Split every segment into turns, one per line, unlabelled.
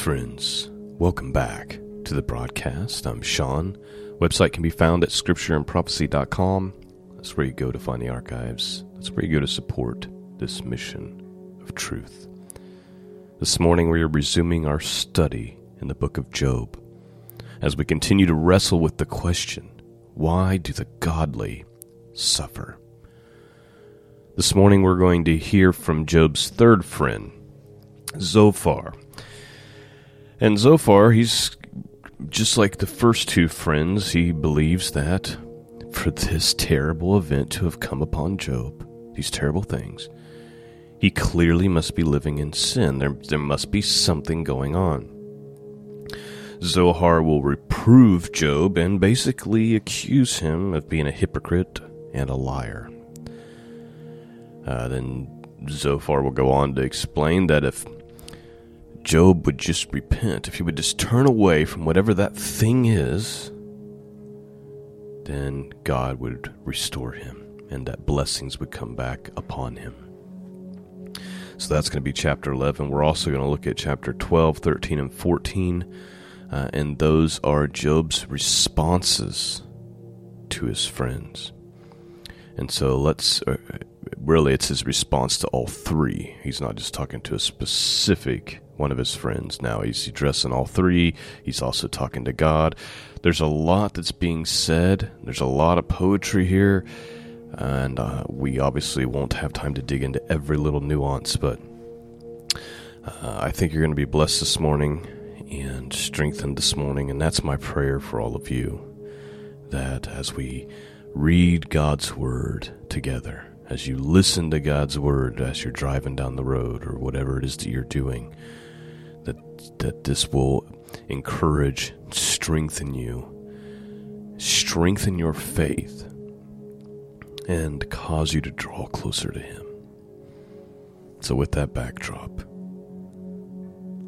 Friends. Welcome back to the broadcast. I'm Sean. Website can be found at scriptureandprophecy.com. That's where you go to find the archives. That's where you go to support this mission of truth. This morning we are resuming our study in the book of Job as we continue to wrestle with the question why do the godly suffer? This morning we're going to hear from Job's third friend, Zophar. And Zophar, he's just like the first two friends, he believes that for this terrible event to have come upon Job, these terrible things, he clearly must be living in sin. There, there must be something going on. Zophar will reprove Job and basically accuse him of being a hypocrite and a liar. Uh, then Zophar will go on to explain that if Job would just repent, if he would just turn away from whatever that thing is, then God would restore him and that blessings would come back upon him. So that's going to be chapter 11. We're also going to look at chapter 12, 13, and 14. Uh, and those are Job's responses to his friends. And so let's uh, really, it's his response to all three. He's not just talking to a specific one of his friends now. He's addressing all three. He's also talking to God. There's a lot that's being said, there's a lot of poetry here. And uh, we obviously won't have time to dig into every little nuance, but uh, I think you're going to be blessed this morning and strengthened this morning. And that's my prayer for all of you that as we read God's Word together, as you listen to God's Word as you're driving down the road or whatever it is that you're doing, that, this will encourage, strengthen you, strengthen your faith, and cause you to draw closer to Him. So, with that backdrop,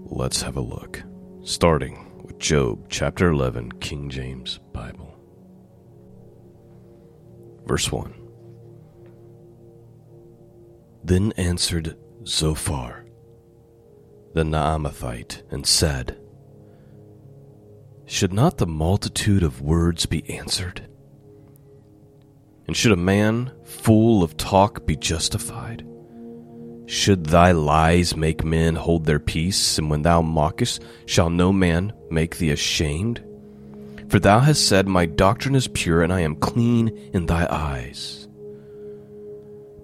let's have a look, starting with Job chapter 11, King James Bible. Verse 1 Then answered Zophar, the Naamathite, and said, Should not the multitude of words be answered? And should a man full of talk be justified? Should thy lies make men hold their peace, and when thou mockest, shall no man make thee ashamed? For thou hast said, My doctrine is pure, and I am clean in thy eyes.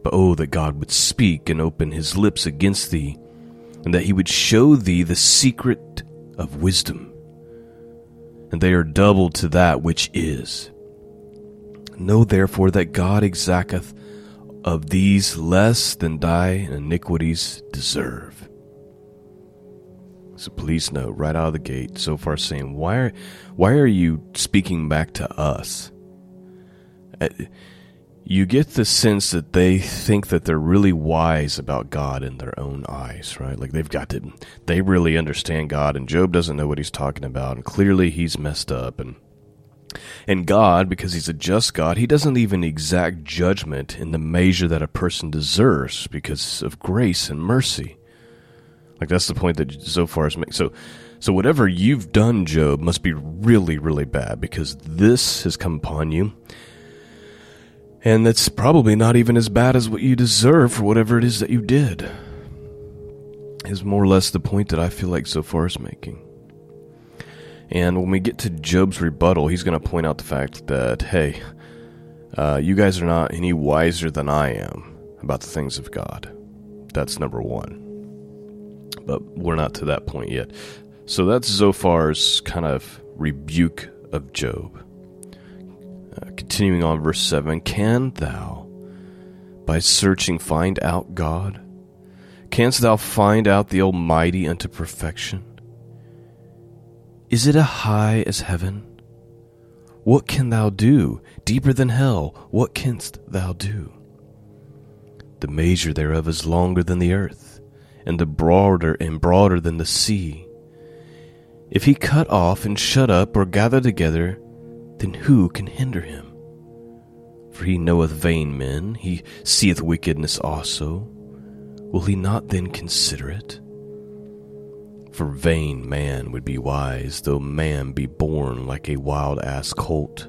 But oh, that God would speak and open his lips against thee, and that he would show thee the secret of wisdom. And they are double to that which is. Know therefore that God exacteth of these less than thy iniquities deserve. So please note right out of the gate, Zophar saying, "Why are, why are you speaking back to us?" Uh, you get the sense that they think that they're really wise about God in their own eyes, right? Like they've got to, they really understand God, and Job doesn't know what he's talking about, and clearly he's messed up, and and God, because He's a just God, He doesn't leave an exact judgment in the measure that a person deserves because of grace and mercy. Like that's the point that Zophar is making. So, so whatever you've done, Job, must be really, really bad because this has come upon you, and that's probably not even as bad as what you deserve for whatever it is that you did. Is more or less the point that I feel like Zophar is making. And when we get to Job's rebuttal, he's going to point out the fact that, hey, uh, you guys are not any wiser than I am about the things of God. That's number one. But we're not to that point yet. So that's Zophar's kind of rebuke of Job. Continuing on, verse 7 Can thou, by searching, find out God? Canst thou find out the Almighty unto perfection? Is it as high as heaven? What can thou do? Deeper than hell, what canst thou do? The measure thereof is longer than the earth, and the broader and broader than the sea. If he cut off and shut up or gather together, then who can hinder him? For he knoweth vain men, he seeth wickedness also. Will he not then consider it? For vain man would be wise, though man be born like a wild ass colt.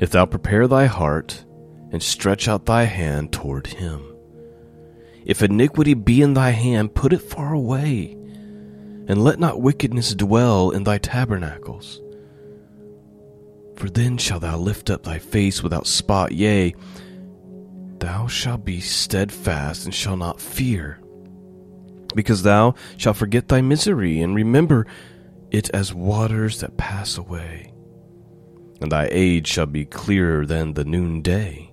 If thou prepare thy heart, and stretch out thy hand toward him. If iniquity be in thy hand, put it far away, and let not wickedness dwell in thy tabernacles. For then shalt thou lift up thy face without spot, yea, thou shalt be steadfast and shalt not fear because thou shalt forget thy misery, and remember it as waters that pass away. And thy age shall be clearer than the noonday.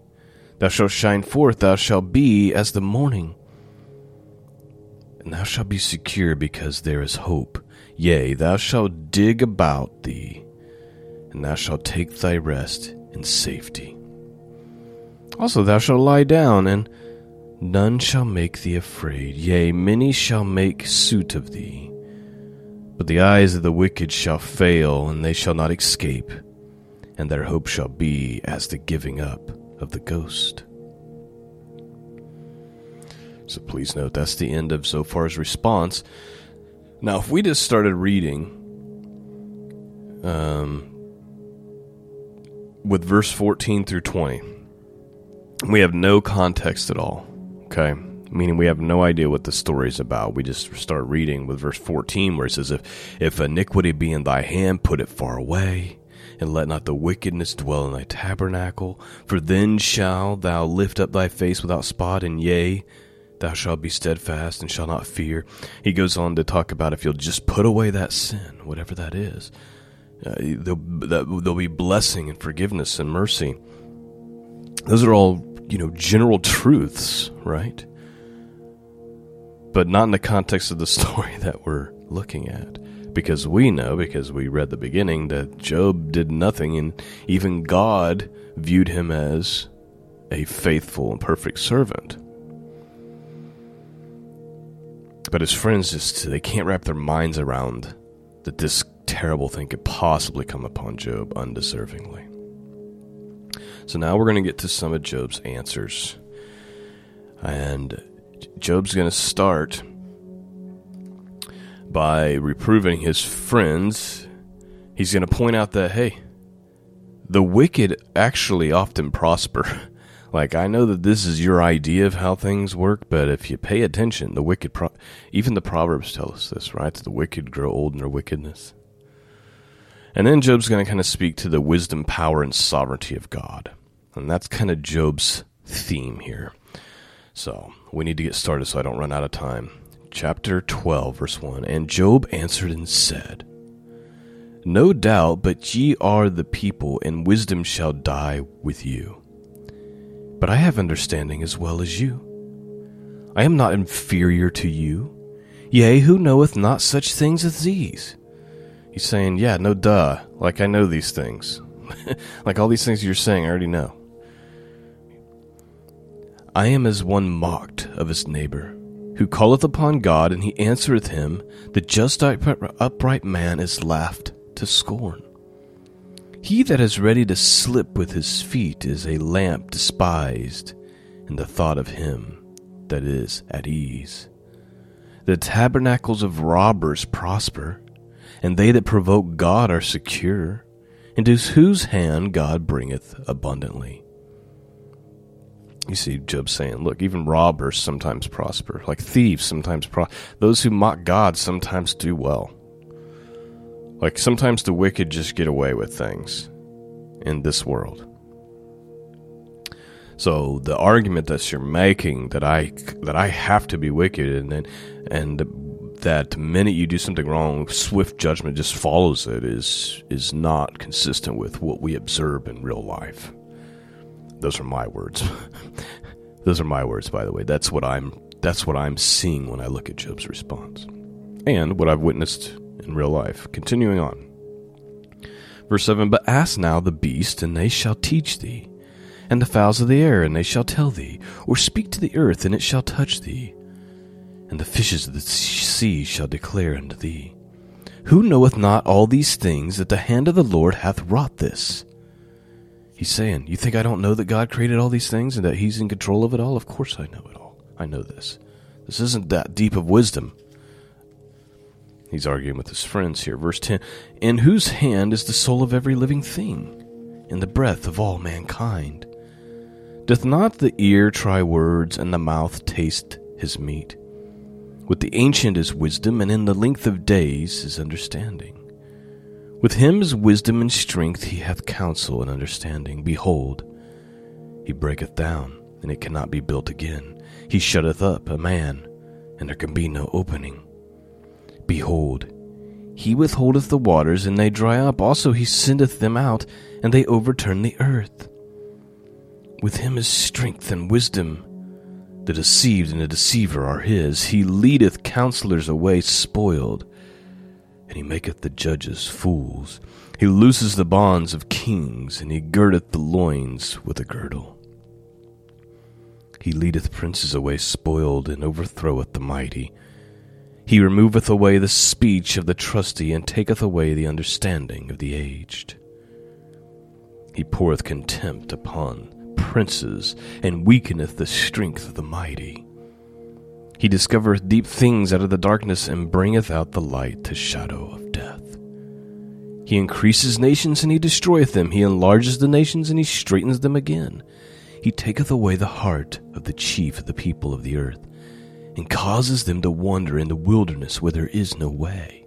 Thou shalt shine forth, thou shalt be as the morning. And thou shalt be secure because there is hope. Yea, thou shalt dig about thee, and thou shalt take thy rest in safety. Also, thou shalt lie down and None shall make thee afraid, yea, many shall make suit of thee. But the eyes of the wicked shall fail, and they shall not escape, and their hope shall be as the giving up of the ghost. So please note that's the end of Zophar's response. Now, if we just started reading um, with verse 14 through 20, we have no context at all Okay. Meaning we have no idea what the story is about. We just start reading with verse 14 where it says, If, if iniquity be in thy hand, put it far away, and let not the wickedness dwell in thy tabernacle. For then shall thou lift up thy face without spot, and yea, thou shalt be steadfast and shall not fear. He goes on to talk about if you'll just put away that sin, whatever that is, uh, there'll, there'll be blessing and forgiveness and mercy. Those are all you know, general truths, right? But not in the context of the story that we're looking at. Because we know, because we read the beginning, that Job did nothing, and even God viewed him as a faithful and perfect servant. But his friends just, they can't wrap their minds around that this terrible thing could possibly come upon Job undeservingly. So now we're going to get to some of Job's answers. And Job's going to start by reproving his friends. He's going to point out that, hey, the wicked actually often prosper. like, I know that this is your idea of how things work, but if you pay attention, the wicked, pro- even the Proverbs tell us this, right? The wicked grow old in their wickedness. And then Job's going to kind of speak to the wisdom, power, and sovereignty of God. And that's kind of Job's theme here. So we need to get started so I don't run out of time. Chapter 12, verse 1 And Job answered and said, No doubt, but ye are the people, and wisdom shall die with you. But I have understanding as well as you. I am not inferior to you. Yea, who knoweth not such things as these? He's saying, Yeah, no duh. Like I know these things. like all these things you're saying, I already know. I am as one mocked of his neighbor, who calleth upon God, and he answereth him. The just upright man is laughed to scorn. He that is ready to slip with his feet is a lamp despised in the thought of him that is at ease. The tabernacles of robbers prosper, and they that provoke God are secure, into whose hand God bringeth abundantly. You see Job saying, "Look, even robbers sometimes prosper, like thieves sometimes pro. Those who mock God sometimes do well. Like sometimes the wicked just get away with things in this world." So the argument that you're making that I that I have to be wicked and and, and that the minute you do something wrong, swift judgment just follows it is is not consistent with what we observe in real life. Those are my words. Those are my words, by the way. That's what I'm. That's what I'm seeing when I look at Job's response, and what I've witnessed in real life. Continuing on, verse seven. But ask now the beast, and they shall teach thee, and the fowls of the air, and they shall tell thee, or speak to the earth, and it shall touch thee, and the fishes of the sea shall declare unto thee. Who knoweth not all these things that the hand of the Lord hath wrought this? He's saying, You think I don't know that God created all these things and that He's in control of it all? Of course I know it all. I know this. This isn't that deep of wisdom. He's arguing with his friends here. Verse 10 In whose hand is the soul of every living thing, and the breath of all mankind? Doth not the ear try words, and the mouth taste his meat? With the ancient is wisdom, and in the length of days is understanding. With him is wisdom and strength, he hath counsel and understanding. Behold, he breaketh down, and it cannot be built again. He shutteth up a man, and there can be no opening. Behold, he withholdeth the waters, and they dry up. Also he sendeth them out, and they overturn the earth. With him is strength and wisdom. The deceived and the deceiver are his. He leadeth counselors away spoiled, and he maketh the judges fools. He looses the bonds of kings, and he girdeth the loins with a girdle. He leadeth princes away spoiled, and overthroweth the mighty. He removeth away the speech of the trusty, and taketh away the understanding of the aged. He poureth contempt upon princes, and weakeneth the strength of the mighty. He discovereth deep things out of the darkness, and bringeth out the light to shadow of death. He increases nations, and he destroyeth them. He enlarges the nations, and he straightens them again. He taketh away the heart of the chief of the people of the earth and causes them to wander in the wilderness where there is no way.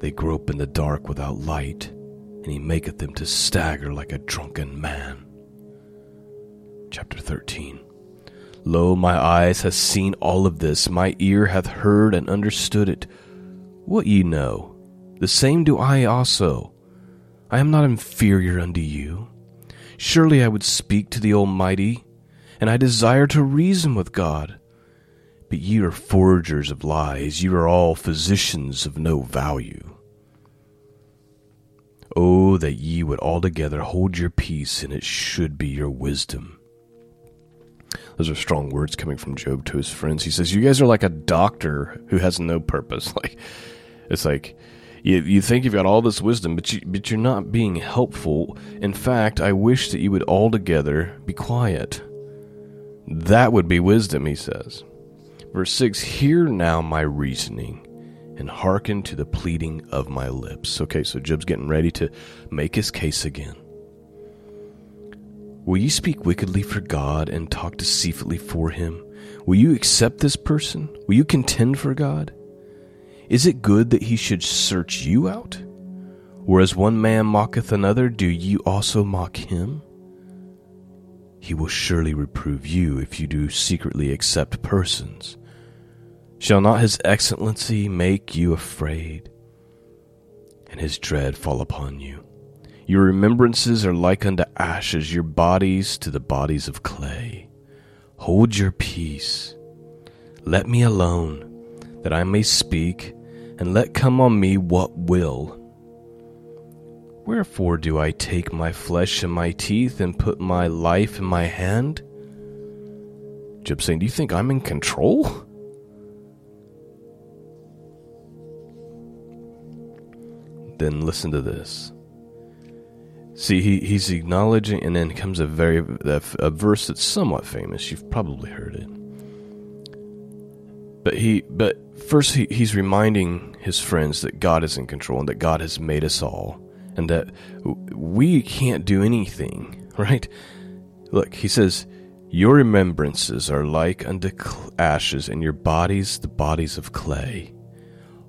They grope in the dark without light, and he maketh them to stagger like a drunken man. Chapter 13 Lo, my eyes hath seen all of this, my ear hath heard and understood it. What ye know, the same do I also. I am not inferior unto you. Surely I would speak to the Almighty and I desire to reason with God. But ye are forgers of lies, ye are all physicians of no value. Oh, that ye would altogether hold your peace, and it should be your wisdom. Those are strong words coming from Job to his friends. He says, You guys are like a doctor who has no purpose. Like, it's like, you, you think you've got all this wisdom, but, you, but you're not being helpful. In fact, I wish that you would altogether be quiet. That would be wisdom, he says. Verse 6 Hear now my reasoning and hearken to the pleading of my lips. Okay, so Job's getting ready to make his case again. Will you speak wickedly for God and talk deceitfully for him? Will you accept this person? Will you contend for God? Is it good that he should search you out? Or as one man mocketh another, do you also mock him? He will surely reprove you if you do secretly accept persons. Shall not his excellency make you afraid, and his dread fall upon you? Your remembrances are like unto ashes, your bodies to the bodies of clay. Hold your peace. Let me alone, that I may speak, and let come on me what will. Wherefore do I take my flesh in my teeth and put my life in my hand? Job saying, Do you think I'm in control? Then listen to this. See, he, he's acknowledging, and then comes a very a, verse that's somewhat famous. You've probably heard it. But he, but first he, he's reminding his friends that God is in control and that God has made us all and that we can't do anything, right? Look, he says, Your remembrances are like unto ashes, and your bodies the bodies of clay.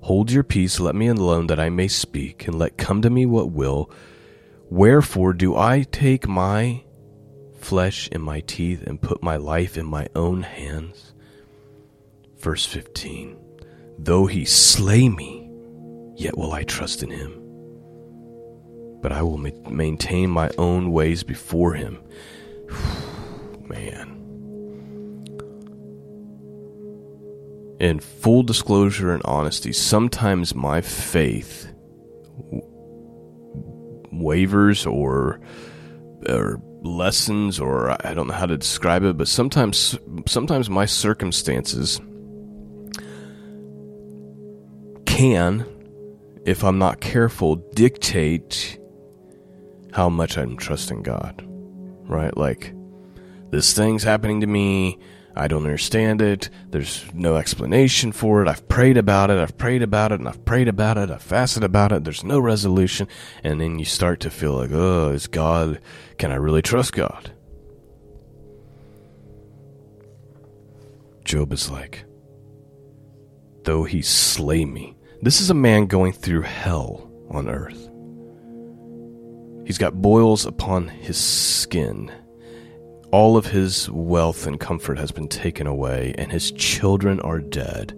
Hold your peace, let me alone, that I may speak, and let come to me what will. Wherefore do I take my flesh in my teeth and put my life in my own hands? Verse 15 Though he slay me, yet will I trust in him but I will ma- maintain my own ways before him. Man. In full disclosure and honesty, sometimes my faith wavers or or lessons or I don't know how to describe it, but sometimes sometimes my circumstances can if I'm not careful dictate how much I'm trusting God, right? Like, this thing's happening to me. I don't understand it. There's no explanation for it. I've prayed about it. I've prayed about it and I've prayed about it. I've fasted about it. There's no resolution. And then you start to feel like, oh, is God, can I really trust God? Job is like, though he slay me. This is a man going through hell on earth. He's got boils upon his skin. All of his wealth and comfort has been taken away, and his children are dead.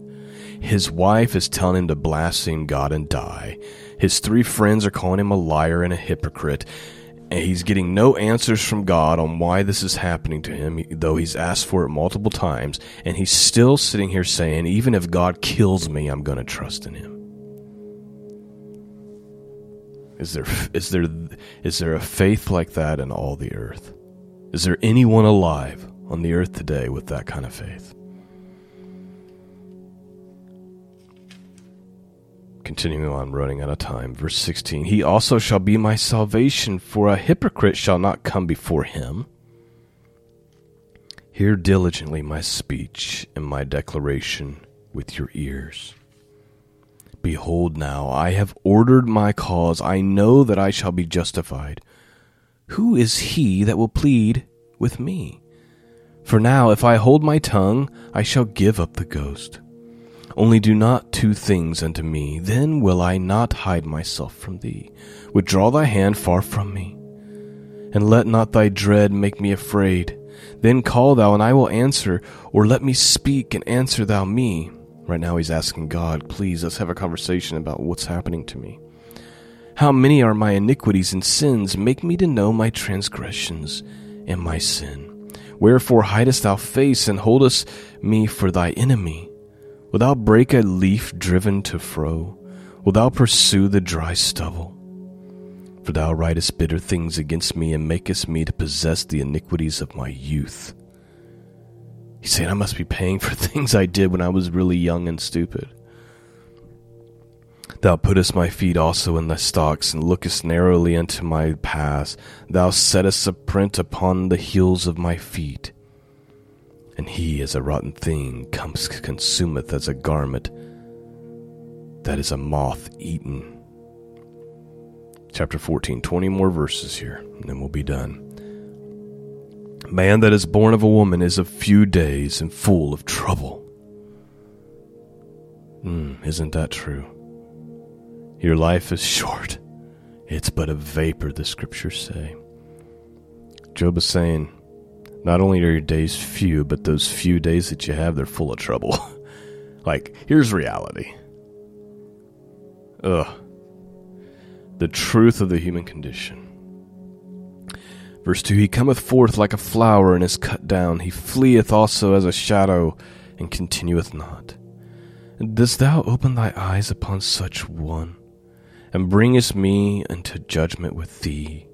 His wife is telling him to blaspheme God and die. His three friends are calling him a liar and a hypocrite. And he's getting no answers from God on why this is happening to him, though he's asked for it multiple times. And he's still sitting here saying, even if God kills me, I'm going to trust in him. Is there, is, there, is there a faith like that in all the earth? Is there anyone alive on the earth today with that kind of faith? Continuing on, running out of time. Verse 16 He also shall be my salvation, for a hypocrite shall not come before him. Hear diligently my speech and my declaration with your ears. Behold, now I have ordered my cause. I know that I shall be justified. Who is he that will plead with me? For now, if I hold my tongue, I shall give up the ghost. Only do not two things unto me, then will I not hide myself from thee. Withdraw thy hand far from me, and let not thy dread make me afraid. Then call thou, and I will answer, or let me speak, and answer thou me. Right now, he's asking God, please, let's have a conversation about what's happening to me. How many are my iniquities and sins? Make me to know my transgressions and my sin. Wherefore hidest thou face and holdest me for thy enemy? Wilt thou break a leaf driven to fro? Wilt thou pursue the dry stubble? For thou writest bitter things against me and makest me to possess the iniquities of my youth. He said, I must be paying for things I did when I was really young and stupid. Thou puttest my feet also in thy stocks, and lookest narrowly into my paths. Thou settest a print upon the heels of my feet and he as a rotten thing comes consumeth as a garment that is a moth eaten. Chapter 14, 20 more verses here, and then we'll be done. Man that is born of a woman is of few days and full of trouble. Mm, isn't that true? Your life is short. It's but a vapor, the scriptures say. Job is saying, not only are your days few, but those few days that you have, they're full of trouble. like, here's reality. Ugh. The truth of the human condition. Verse 2 He cometh forth like a flower and is cut down. He fleeth also as a shadow and continueth not. Dost thou open thy eyes upon such one, and bringest me into judgment with thee?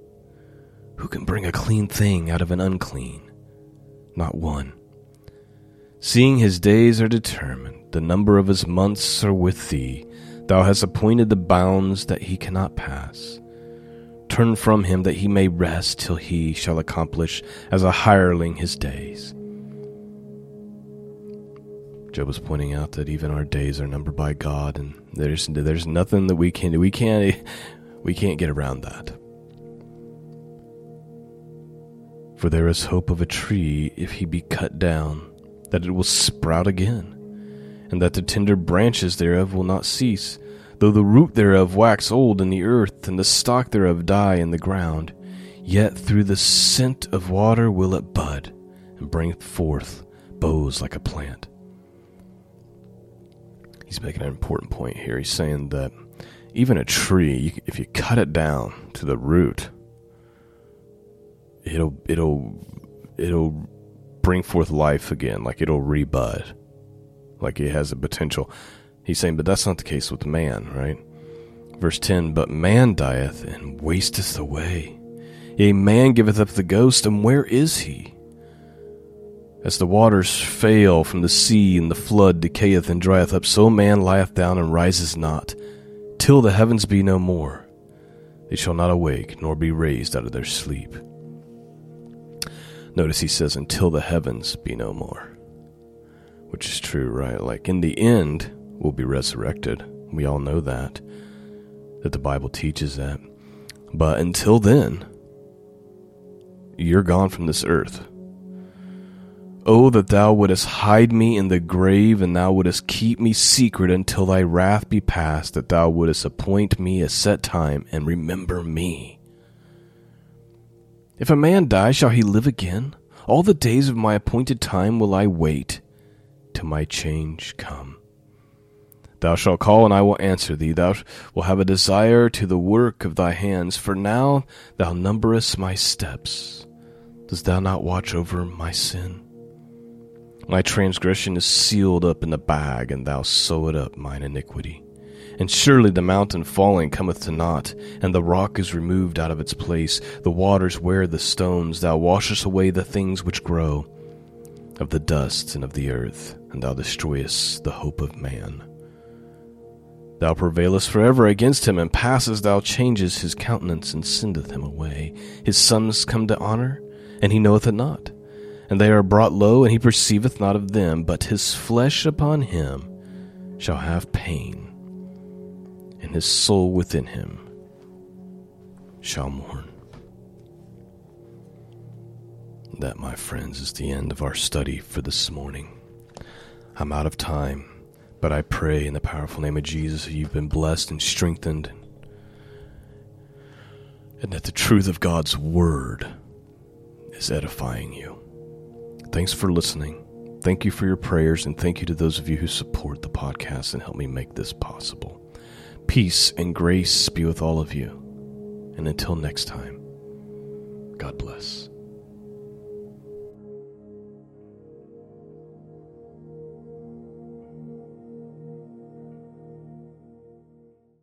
Who can bring a clean thing out of an unclean? not one. Seeing his days are determined, the number of his months are with thee, thou hast appointed the bounds that he cannot pass. Turn from him that he may rest till he shall accomplish as a hireling his days. Job was pointing out that even our days are numbered by God, and there's there's nothing that we can do. We can't we can't get around that. For there is hope of a tree if he be cut down, that it will sprout again, and that the tender branches thereof will not cease, though the root thereof wax old in the earth, and the stock thereof die in the ground. Yet through the scent of water will it bud, and bring forth boughs like a plant. He's making an important point here. He's saying that even a tree, if you cut it down to the root, it'll it'll it'll bring forth life again, like it'll rebud, like it has a potential. He's saying, but that's not the case with man, right? Verse 10 But man dieth and wasteth away. Yea, man giveth up the ghost, and where is he? As the waters fail from the sea, and the flood decayeth and drieth up, so man lieth down and rises not, till the heavens be no more. They shall not awake, nor be raised out of their sleep. Notice he says, until the heavens be no more. which is true, right? Like in the end, we'll be resurrected. We all know that, that the Bible teaches that. But until then, you're gone from this earth. Oh, that thou wouldest hide me in the grave, and thou wouldest keep me secret until thy wrath be past, that thou wouldest appoint me a set time and remember me. If a man die, shall he live again? All the days of my appointed time will I wait till my change come. Thou shalt call, and I will answer thee. Thou wilt have a desire to the work of thy hands, for now thou numberest my steps. Dost thou not watch over my sin? My transgression is sealed up in the bag, and thou sewest up mine iniquity. And surely the mountain falling cometh to naught, and the rock is removed out of its place. The waters wear the stones. Thou washest away the things which grow of the dust and of the earth, and thou destroyest the hope of man. Thou prevailest forever against him, and passest thou changes his countenance, and sendeth him away. His sons come to honor, and he knoweth it not. And they are brought low, and he perceiveth not of them, but his flesh upon him shall have pain and his soul within him shall mourn. That, my friends, is the end of our study for this morning. I'm out of time, but I pray in the powerful name of Jesus that you've been blessed and strengthened, and that the truth of God's Word is edifying you. Thanks for listening. Thank you for your prayers, and thank you to those of you who support the podcast and help me make this possible. Peace and grace be with all of you. And until next time, God bless.